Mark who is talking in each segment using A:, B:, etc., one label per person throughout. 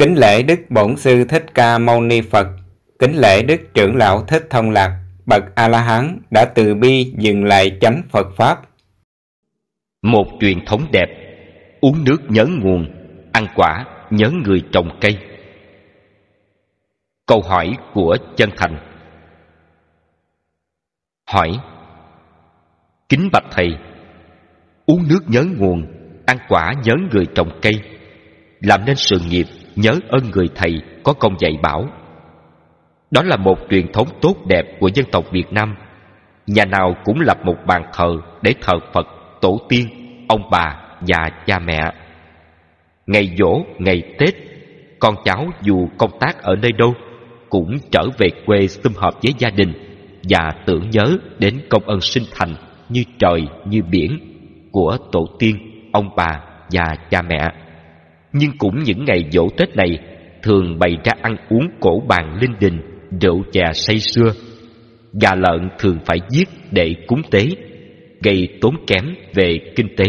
A: Kính lễ Đức Bổn Sư Thích Ca Mâu Ni Phật, kính lễ Đức Trưởng Lão Thích Thông Lạc, bậc A-la-hán đã từ bi dừng lại chánh Phật Pháp.
B: Một truyền thống đẹp, uống nước nhớ nguồn, ăn quả nhớ người trồng cây. Câu hỏi của chân thành Hỏi Kính bạch Thầy Uống nước nhớ nguồn, ăn quả nhớ người trồng cây Làm nên sự nghiệp nhớ ơn người thầy có công dạy bảo. Đó là một truyền thống tốt đẹp của dân tộc Việt Nam. Nhà nào cũng lập một bàn thờ để thờ Phật, tổ tiên, ông bà và cha mẹ. Ngày dỗ, ngày Tết, con cháu dù công tác ở nơi đâu cũng trở về quê sum họp với gia đình và tưởng nhớ đến công ơn sinh thành như trời như biển của tổ tiên, ông bà và cha mẹ nhưng cũng những ngày dỗ Tết này thường bày ra ăn uống cổ bàn linh đình, rượu chè say sưa. Gà lợn thường phải giết để cúng tế, gây tốn kém về kinh tế,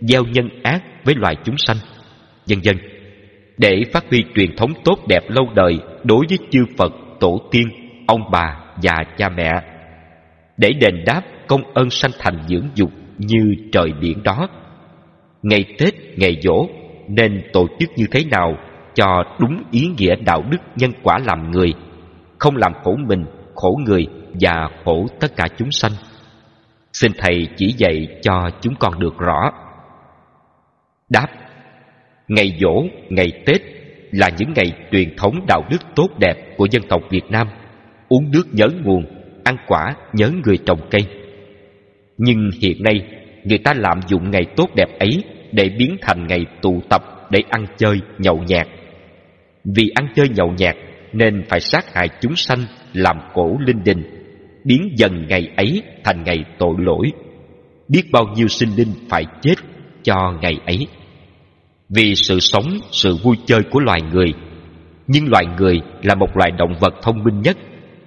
B: gieo nhân ác với loài chúng sanh, vân vân. Để phát huy truyền thống tốt đẹp lâu đời đối với chư Phật, tổ tiên, ông bà và cha mẹ, để đền đáp công ơn sanh thành dưỡng dục như trời biển đó. Ngày Tết, ngày dỗ nên tổ chức như thế nào cho đúng ý nghĩa đạo đức nhân quả làm người, không làm khổ mình, khổ người và khổ tất cả chúng sanh. Xin thầy chỉ dạy cho chúng con được rõ. Đáp, ngày dỗ ngày tết là những ngày truyền thống đạo đức tốt đẹp của dân tộc việt nam, uống nước nhớ nguồn, ăn quả nhớ người trồng cây. Nhưng hiện nay, người ta lạm dụng ngày tốt đẹp ấy để biến thành ngày tụ tập để ăn chơi nhậu nhạt vì ăn chơi nhậu nhạt nên phải sát hại chúng sanh làm cổ linh đình, biến dần ngày ấy thành ngày tội lỗi. Biết bao nhiêu sinh linh phải chết cho ngày ấy. Vì sự sống, sự vui chơi của loài người, nhưng loài người là một loài động vật thông minh nhất,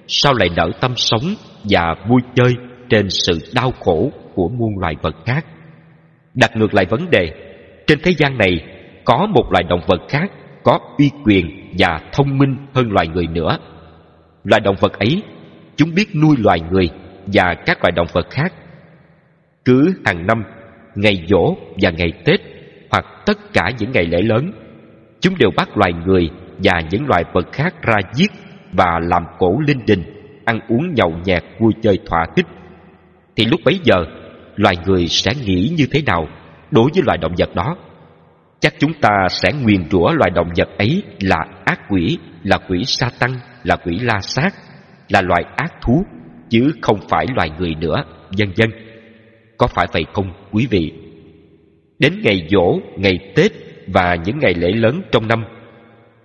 B: sao lại nở tâm sống và vui chơi trên sự đau khổ của muôn loài vật khác? Đặt ngược lại vấn đề, trên thế gian này có một loài động vật khác có uy quyền và thông minh hơn loài người nữa. Loài động vật ấy, chúng biết nuôi loài người và các loài động vật khác. Cứ hàng năm, ngày dỗ và ngày tết hoặc tất cả những ngày lễ lớn, chúng đều bắt loài người và những loài vật khác ra giết và làm cổ linh đình, ăn uống nhậu nhẹt, vui chơi thỏa thích. Thì lúc bấy giờ loài người sẽ nghĩ như thế nào đối với loài động vật đó? Chắc chúng ta sẽ nguyền rủa loài động vật ấy là ác quỷ, là quỷ sa tăng, là quỷ la sát, là loài ác thú, chứ không phải loài người nữa, vân vân. Có phải vậy không, quý vị? Đến ngày dỗ ngày tết và những ngày lễ lớn trong năm,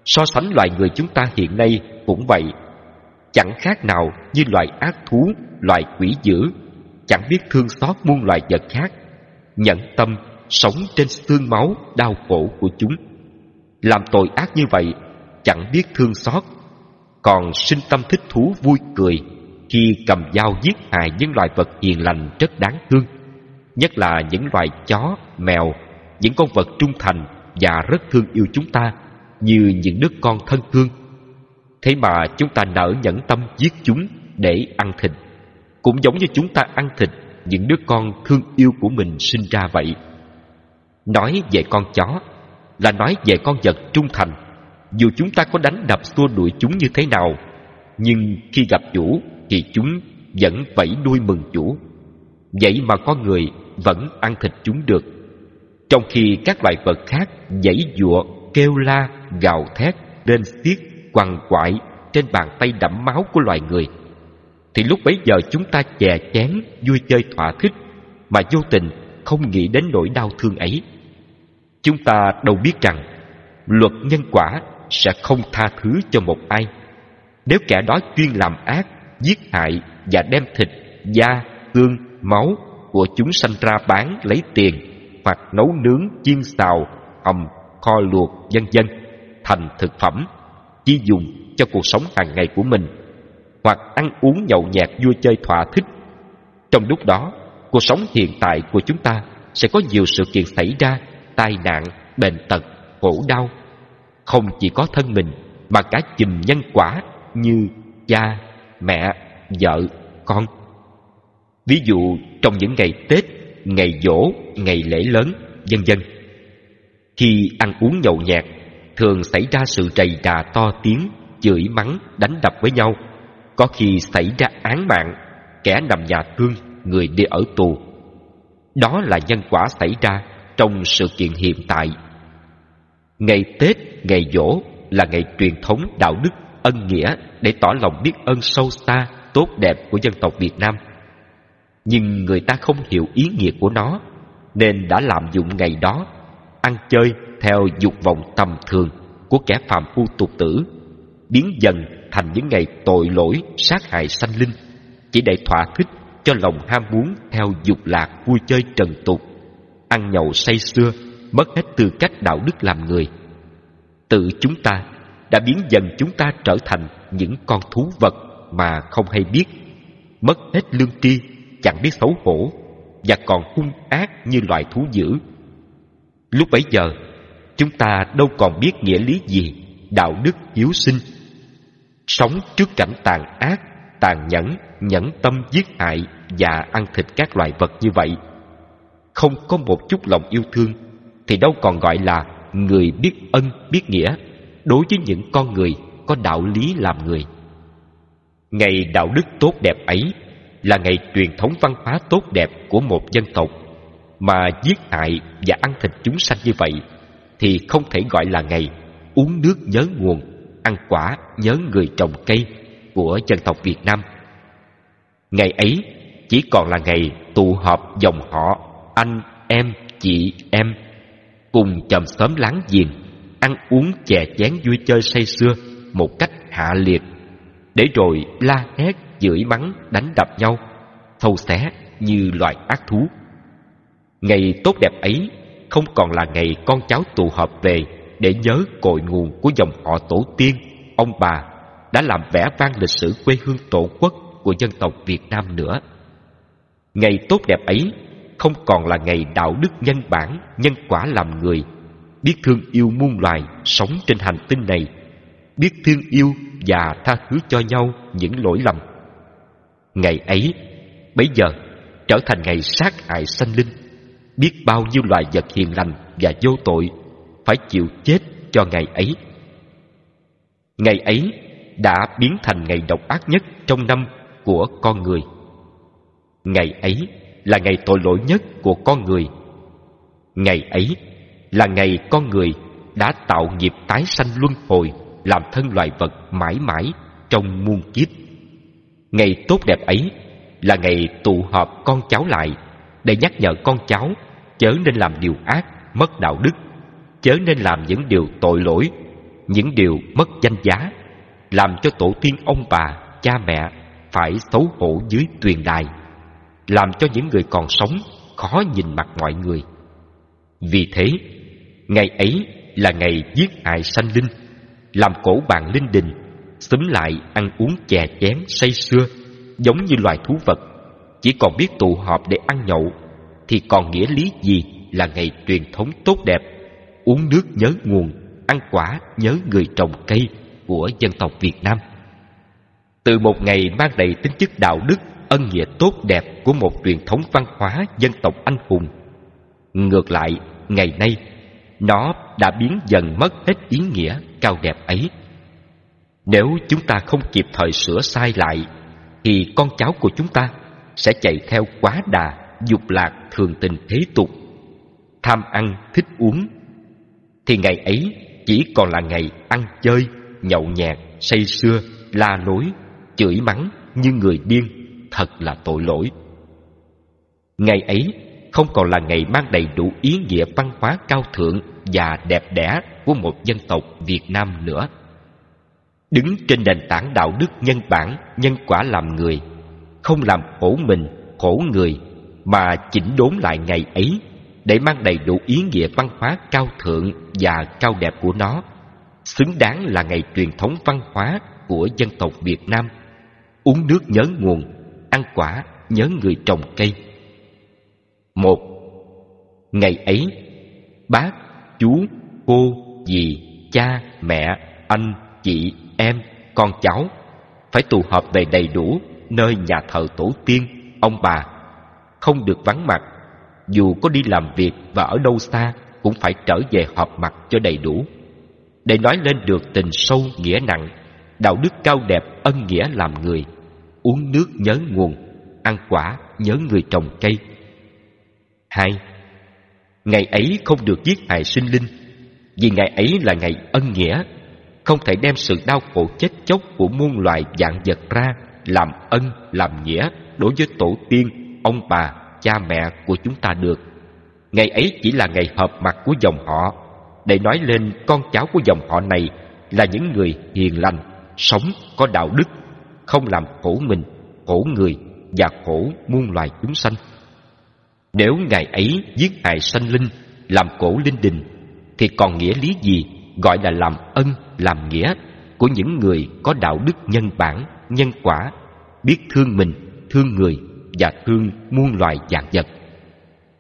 B: so sánh loài người chúng ta hiện nay cũng vậy. Chẳng khác nào như loài ác thú, loài quỷ dữ chẳng biết thương xót muôn loài vật khác, nhẫn tâm sống trên xương máu đau khổ của chúng. Làm tội ác như vậy, chẳng biết thương xót, còn sinh tâm thích thú vui cười khi cầm dao giết hại những loài vật hiền lành rất đáng thương, nhất là những loài chó, mèo, những con vật trung thành và rất thương yêu chúng ta như những đứa con thân thương. Thế mà chúng ta nở nhẫn tâm giết chúng để ăn thịt cũng giống như chúng ta ăn thịt những đứa con thương yêu của mình sinh ra vậy Nói về con chó là nói về con vật trung thành. Dù chúng ta có đánh đập xua đuổi chúng như thế nào, nhưng khi gặp chủ thì chúng vẫn vẫy đuôi mừng chủ. Vậy mà con người vẫn ăn thịt chúng được. Trong khi các loài vật khác dãy giụa kêu la, gào thét, lên xiết, quằn quại trên bàn tay đẫm máu của loài người. Thì lúc bấy giờ chúng ta chè chén, vui chơi thỏa thích, mà vô tình không nghĩ đến nỗi đau thương ấy. Chúng ta đâu biết rằng luật nhân quả sẽ không tha thứ cho một ai. Nếu kẻ đó chuyên làm ác, giết hại và đem thịt, da, xương, máu của chúng sanh ra bán lấy tiền hoặc nấu nướng, chiên xào, hầm, kho luộc, vân vân thành thực phẩm chi dùng cho cuộc sống hàng ngày của mình hoặc ăn uống nhậu nhẹt vui chơi thỏa thích. Trong lúc đó, cuộc sống hiện tại của chúng ta sẽ có nhiều sự kiện xảy ra tai nạn, bệnh tật, khổ đau. không chỉ có thân mình mà cả chùm nhân quả như cha, mẹ, vợ, con. Ví dụ trong những ngày Tết, ngày dỗ, ngày lễ lớn, vân vân. Khi ăn uống nhậu nhẹt, thường xảy ra sự rầy rà to tiếng, chửi mắng, đánh đập với nhau. Có khi xảy ra án mạng, kẻ nằm nhà thương, người đi ở tù. Đó là nhân quả xảy ra trong sự kiện hiện tại. Ngày Tết, ngày dỗ là ngày truyền thống đạo đức ân nghĩa để tỏ lòng biết ơn sâu xa, tốt đẹp của dân tộc Việt Nam. Nhưng người ta không hiểu ý nghĩa của nó, nên đã lạm dụng ngày đó, ăn chơi theo dục vọng tầm thường của kẻ phàm phu tục tử, biến dần thành những ngày tội lỗi sát hại sanh linh, chỉ để thỏa thích cho lòng ham muốn theo dục lạc vui chơi trần tục, ăn nhậu say xưa mất hết tư cách đạo đức làm người. Tự chúng ta đã biến dần chúng ta trở thành những con thú vật mà không hay biết, mất hết lương tri, chẳng biết xấu hổ và còn hung ác như loài thú dữ. Lúc bấy giờ, chúng ta đâu còn biết nghĩa lý gì đạo đức hiếu sinh. Sống trước cảnh tàn ác, tàn nhẫn, nhẫn tâm giết hại và ăn thịt các loài vật như vậy. Không có một chút lòng yêu thương thì đâu còn gọi là người biết ân biết nghĩa đối với những con người có đạo lý làm người. Ngày đạo đức tốt đẹp ấy là ngày truyền thống văn hóa tốt đẹp của một dân tộc mà giết hại và ăn thịt chúng sanh như vậy thì không thể gọi là ngày uống nước nhớ nguồn, ăn quả nhớ người trồng cây của dân tộc Việt Nam. Ngày ấy chỉ còn là ngày tụ họp dòng họ, anh, em, chị, em, cùng chầm xóm láng giềng ăn uống chè chén vui chơi say sưa một cách hạ liệt để rồi la hét chửi mắng đánh đập nhau thâu xé như loài ác thú ngày tốt đẹp ấy không còn là ngày con cháu tụ họp về để nhớ cội nguồn của dòng họ tổ tiên. Ông bà đã làm vẻ vang lịch sử quê hương tổ quốc của dân tộc việt nam nữa. Ngày tốt đẹp ấy không còn là ngày đạo đức nhân bản nhân quả làm người. Biết thương yêu muôn loài sống trên hành tinh này, biết thương yêu và tha thứ cho nhau những lỗi lầm. Ngày ấy, bây giờ trở thành ngày sát hại sanh linh, biết bao nhiêu loài vật hiền lành và vô tội phải chịu chết cho ngày ấy. Ngày ấy đã biến thành ngày độc ác nhất trong năm của con người. Ngày ấy là ngày tội lỗi nhất của con người. Ngày ấy là ngày con người đã tạo nghiệp tái sanh luân hồi làm thân loài vật mãi mãi trong muôn kiếp. Ngày tốt đẹp ấy là ngày tụ họp con cháu lại để nhắc nhở con cháu chớ nên làm điều ác, mất đạo đức, chớ nên làm những điều tội lỗi, những điều mất danh giá, làm cho tổ tiên ông bà, cha mẹ phải xấu hổ dưới tuyền đài, làm cho những người còn sống khó nhìn mặt mọi người. Vì thế, Ngày ấy là ngày giết hại sanh linh Làm cổ bàn linh đình Xúm lại ăn uống chè chén say sưa Giống như loài thú vật Chỉ còn biết tụ họp để ăn nhậu Thì còn nghĩa lý gì là ngày truyền thống tốt đẹp Uống nước nhớ nguồn Ăn quả nhớ người trồng cây Của dân tộc Việt Nam Từ một ngày mang đầy tính chất đạo đức Ân nghĩa tốt đẹp Của một truyền thống văn hóa dân tộc anh hùng Ngược lại, ngày nay nó đã biến dần mất hết ý nghĩa cao đẹp ấy. Nếu chúng ta không kịp thời sửa sai lại, thì con cháu của chúng ta sẽ chạy theo quá đà, dục lạc thường tình thế tục, tham ăn, thích uống. Thì ngày ấy chỉ còn là ngày ăn chơi, nhậu nhẹt, say sưa, la lối, chửi mắng như người điên, thật là tội lỗi. Ngày ấy không còn là ngày mang đầy đủ ý nghĩa văn hóa cao thượng và đẹp đẽ của một dân tộc Việt Nam nữa. Đứng trên nền tảng đạo đức nhân bản, nhân quả làm người, không làm khổ mình, khổ người, mà chỉnh đốn lại ngày ấy để mang đầy đủ ý nghĩa văn hóa cao thượng và cao đẹp của nó, xứng đáng là ngày truyền thống văn hóa của dân tộc Việt Nam. Uống nước nhớ nguồn, ăn quả nhớ người trồng cây. Một, ngày ấy, bác chú, cô, dì, cha, mẹ, anh, chị, em, con cháu phải tụ họp về đầy đủ nơi nhà thờ tổ tiên, ông bà, không được vắng mặt. Dù có đi làm việc và ở đâu xa cũng phải trở về họp mặt cho đầy đủ. Để nói lên được tình sâu nghĩa nặng, đạo đức cao đẹp ân nghĩa làm người, uống nước nhớ nguồn, ăn quả nhớ người trồng cây. Hai, ngày ấy không được giết hại sinh linh, vì ngày ấy là ngày ân nghĩa, không thể đem sự đau khổ chết chóc của muôn loài dạng vật ra làm ân, làm nghĩa đối với tổ tiên, ông bà, cha mẹ của chúng ta được. Ngày ấy chỉ là ngày hợp mặt của dòng họ, để nói lên con cháu của dòng họ này là những người hiền lành, sống có đạo đức, không làm khổ mình, khổ người và khổ muôn loài chúng sanh. Nếu ngày ấy giết hại sanh linh, làm cổ linh đình, thì còn nghĩa lý gì gọi là làm ân, làm nghĩa của những người có đạo đức nhân bản, nhân quả, biết thương mình, thương người và thương muôn loài dạng vật.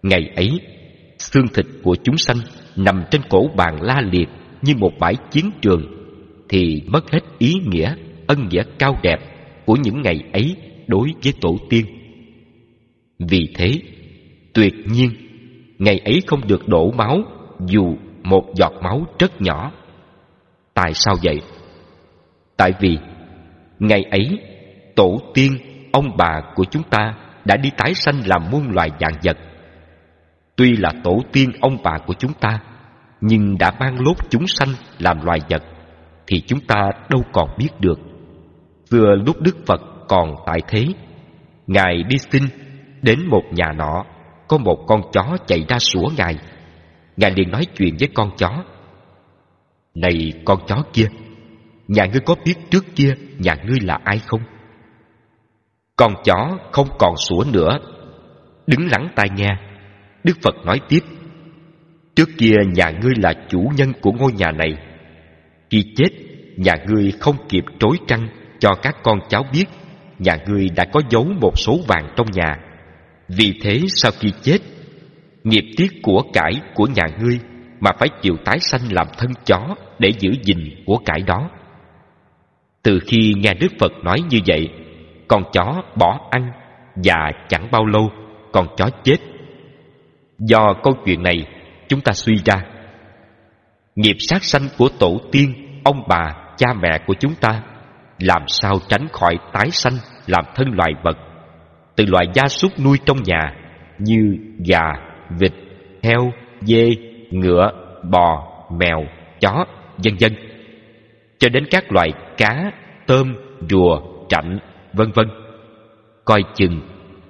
B: Ngày ấy, xương thịt của chúng sanh nằm trên cổ bàn la liệt như một bãi chiến trường, thì mất hết ý nghĩa, ân nghĩa cao đẹp của những ngày ấy đối với tổ tiên. Vì thế, tuyệt nhiên, ngày ấy không được đổ máu dù một giọt máu rất nhỏ. Tại sao vậy? Tại vì ngày ấy tổ tiên, ông bà của chúng ta đã đi tái sanh làm muôn loài dạng vật. Tuy là tổ tiên ông bà của chúng ta, nhưng đã mang lốt chúng sanh làm loài vật, thì chúng ta đâu còn biết được. Vừa lúc Đức Phật còn tại thế, Ngài đi xin đến một nhà nọ, có một con chó chạy ra sủa Ngài. Ngài liền nói chuyện với con chó. Này con chó kia, nhà ngươi có biết trước kia nhà ngươi là ai không? Con chó không còn sủa nữa. Đứng lắng tai nghe, Đức Phật nói tiếp, Trước kia nhà ngươi là chủ nhân của ngôi nhà này. Khi chết, Nhà ngươi không kịp trối trăng Cho các con cháu biết Nhà ngươi đã có giấu một số vàng trong nhà. Vì thế sau khi chết, Nghiệp tiết của cải của nhà ngươi Mà phải chịu tái sanh làm thân chó Để giữ gìn của cải đó. Từ khi nghe Đức Phật nói như vậy con chó bỏ ăn và chẳng bao lâu con chó chết. Do câu chuyện này, chúng ta suy ra. Nghiệp sát sanh của tổ tiên, ông bà, cha mẹ của chúng ta làm sao tránh khỏi tái sanh làm thân loài vật. Từ loại gia súc nuôi trong nhà như gà, vịt, heo, dê, ngựa, bò, mèo, chó, vân vân. Cho đến các loài cá, tôm, rùa, trạnh, vân vân. Coi chừng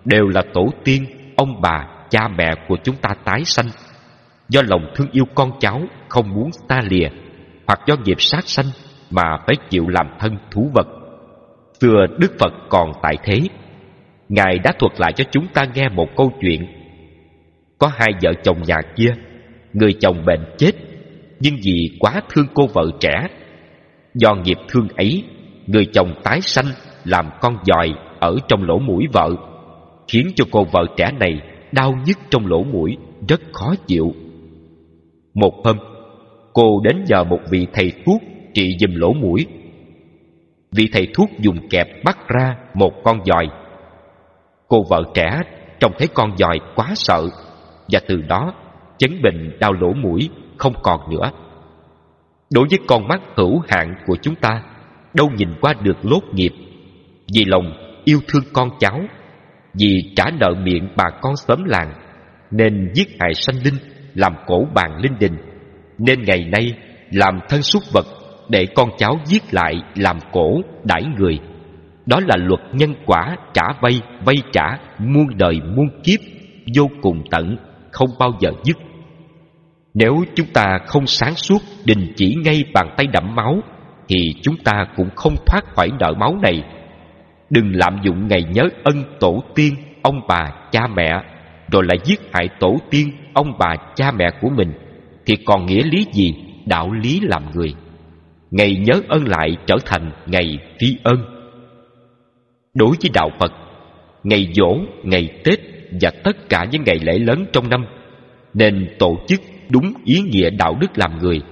B: đều là tổ tiên, ông bà, cha mẹ của chúng ta tái sanh. Do lòng thương yêu con cháu không muốn ta lìa, hoặc do nghiệp sát sanh mà phải chịu làm thân thú vật. Xưa Đức Phật còn tại thế, Ngài đã thuật lại cho chúng ta nghe một câu chuyện. Có hai vợ chồng nhà kia, người chồng bệnh chết, nhưng vì quá thương cô vợ trẻ. Do nghiệp thương ấy, người chồng tái sanh làm con dòi ở trong lỗ mũi vợ, khiến cho cô vợ trẻ này đau nhức trong lỗ mũi, rất khó chịu. Một hôm, cô đến nhờ một vị thầy thuốc trị giùm lỗ mũi. Vị thầy thuốc dùng kẹp bắt ra một con dòi. Cô vợ trẻ trông thấy con dòi quá sợ, và từ đó chấn bình đau lỗ mũi không còn nữa. Đối với con mắt hữu hạn của chúng ta, đâu nhìn qua được lốt nghiệp vì lòng yêu thương con cháu, vì trả nợ miệng bà con xóm làng, nên giết hại sanh linh, làm cổ bàn linh đình. Nên ngày nay, làm thân súc vật để con cháu giết lại làm cổ đãi người. Đó là luật nhân quả trả vay vay trả, muôn đời muôn kiếp, vô cùng tận, không bao giờ dứt. Nếu chúng ta không sáng suốt, đình chỉ ngay bàn tay đẫm máu, thì chúng ta cũng không thoát khỏi nợ máu này. Đừng lạm dụng ngày nhớ ân tổ tiên, ông bà, cha mẹ Rồi lại giết hại tổ tiên, ông bà, cha mẹ của mình. Thì còn nghĩa lý gì? Đạo lý làm người. Ngày nhớ ân lại trở thành ngày phi ân. Đối với đạo Phật Ngày dỗ, ngày Tết và tất cả những ngày lễ lớn trong năm Nên tổ chức đúng ý nghĩa đạo đức làm người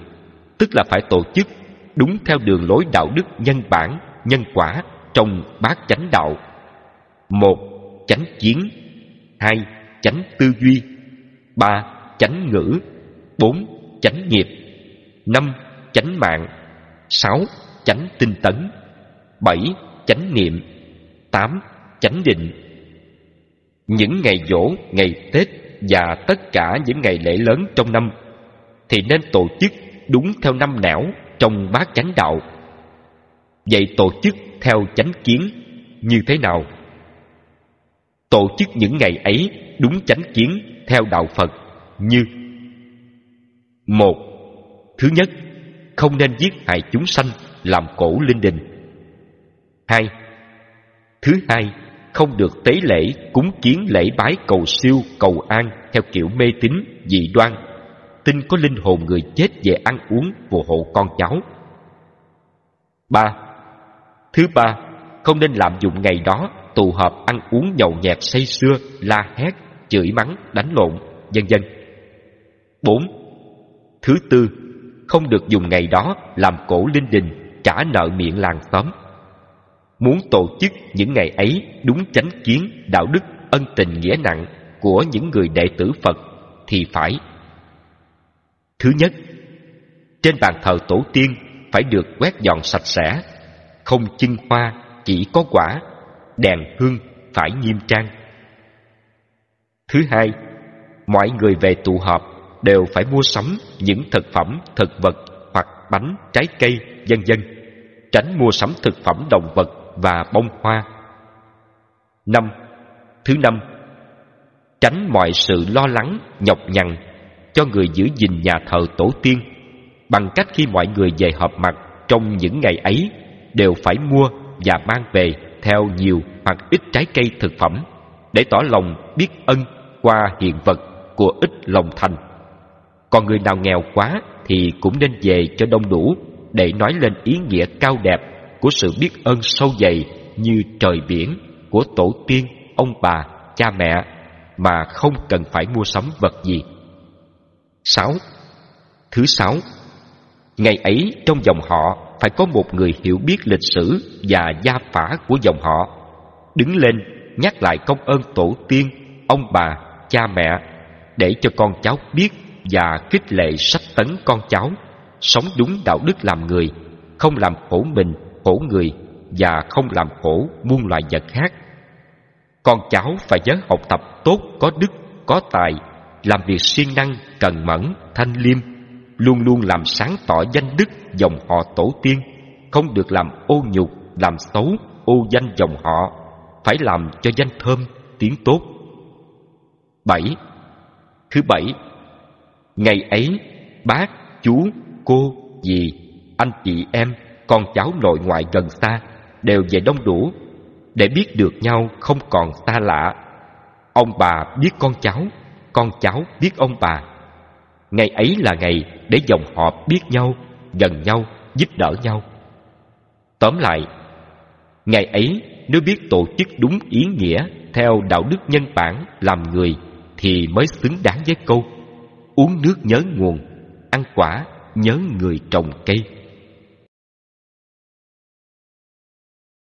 B: tức là phải tổ chức đúng theo đường lối đạo đức nhân bản nhân quả trong bát chánh đạo. Một, chánh chiến. Hai, chánh tư duy. Ba, chánh ngữ. Bốn, chánh nghiệp. Năm, chánh mạng. Sáu, chánh tinh tấn. Bảy, chánh niệm. Tám, chánh định. Những ngày dỗ ngày tết và tất cả những ngày lễ lớn trong năm thì nên tổ chức đúng theo năm nẻo trong bát chánh đạo vậy tổ chức theo chánh kiến như thế nào? Tổ chức những ngày ấy đúng chánh kiến theo đạo phật như một. Thứ nhất, không nên giết hại chúng sanh làm cổ linh đình. Hai. Thứ hai, không được tế lễ cúng kiến lễ bái cầu siêu cầu an theo kiểu mê tín, dị đoan, tin có linh hồn người chết về ăn uống phù hộ con cháu. Ba thứ ba, không nên lạm dụng ngày đó, tụ họp, ăn uống nhậu nhẹt say sưa, la hét, chửi mắng, đánh lộn, vân vân. Bốn, thứ tư, không được dùng ngày đó làm cổ linh đình, trả nợ miệng làng xóm. Muốn tổ chức những ngày ấy đúng chánh kiến, đạo đức, ân tình nghĩa nặng của những người đệ tử phật thì phải. Thứ nhất, trên bàn thờ tổ tiên phải được quét dọn sạch sẽ không chưng hoa, chỉ có quả, đèn hương phải nghiêm trang. Thứ hai, mọi người về tụ họp đều phải mua sắm những thực phẩm, thực vật hoặc bánh, trái cây, vân vân, tránh mua sắm thực phẩm động vật và bông hoa. Năm, thứ năm, tránh mọi sự lo lắng, nhọc nhằn cho người giữ gìn nhà thờ tổ tiên. Bằng cách khi mọi người về họp mặt trong những ngày ấy đều phải mua và mang về theo nhiều hoặc ít trái cây thực phẩm, để tỏ lòng biết ân qua hiện vật của ít lòng thành. Còn người nào nghèo quá thì cũng nên về cho đông đủ, để nói lên ý nghĩa cao đẹp của sự biết ơn sâu dày như trời biển của tổ tiên, ông bà, cha mẹ, mà không cần phải mua sắm vật gì. Sáu. Thứ sáu. Ngày ấy trong dòng họ phải có một người hiểu biết lịch sử và gia phả của dòng họ. Đứng lên, nhắc lại công ơn tổ tiên, ông bà, cha mẹ, để cho con cháu biết và khích lệ sách tấn con cháu, sống đúng đạo đức làm người, không làm khổ mình, khổ người, và không làm khổ muôn loài vật khác. Con cháu phải nhớ học tập tốt có đức, có tài, làm việc siêng năng, cần mẫn, thanh liêm luôn luôn làm sáng tỏ danh đức dòng họ tổ tiên, không được làm ô nhục, làm xấu ô danh dòng họ, phải làm cho danh thơm, tiếng tốt. Bảy, thứ bảy, ngày ấy bác chú, cô, dì, anh chị em, con cháu nội ngoại gần xa đều về đông đủ để biết được nhau không còn xa lạ. Ông bà biết con cháu con cháu biết ông bà. Ngày ấy là ngày để dòng họ biết nhau, gần nhau, giúp đỡ nhau. Tóm lại, ngày ấy, nếu biết tổ chức đúng ý nghĩa theo đạo đức nhân bản làm người thì mới xứng đáng với câu, uống nước nhớ nguồn, ăn quả nhớ người trồng cây.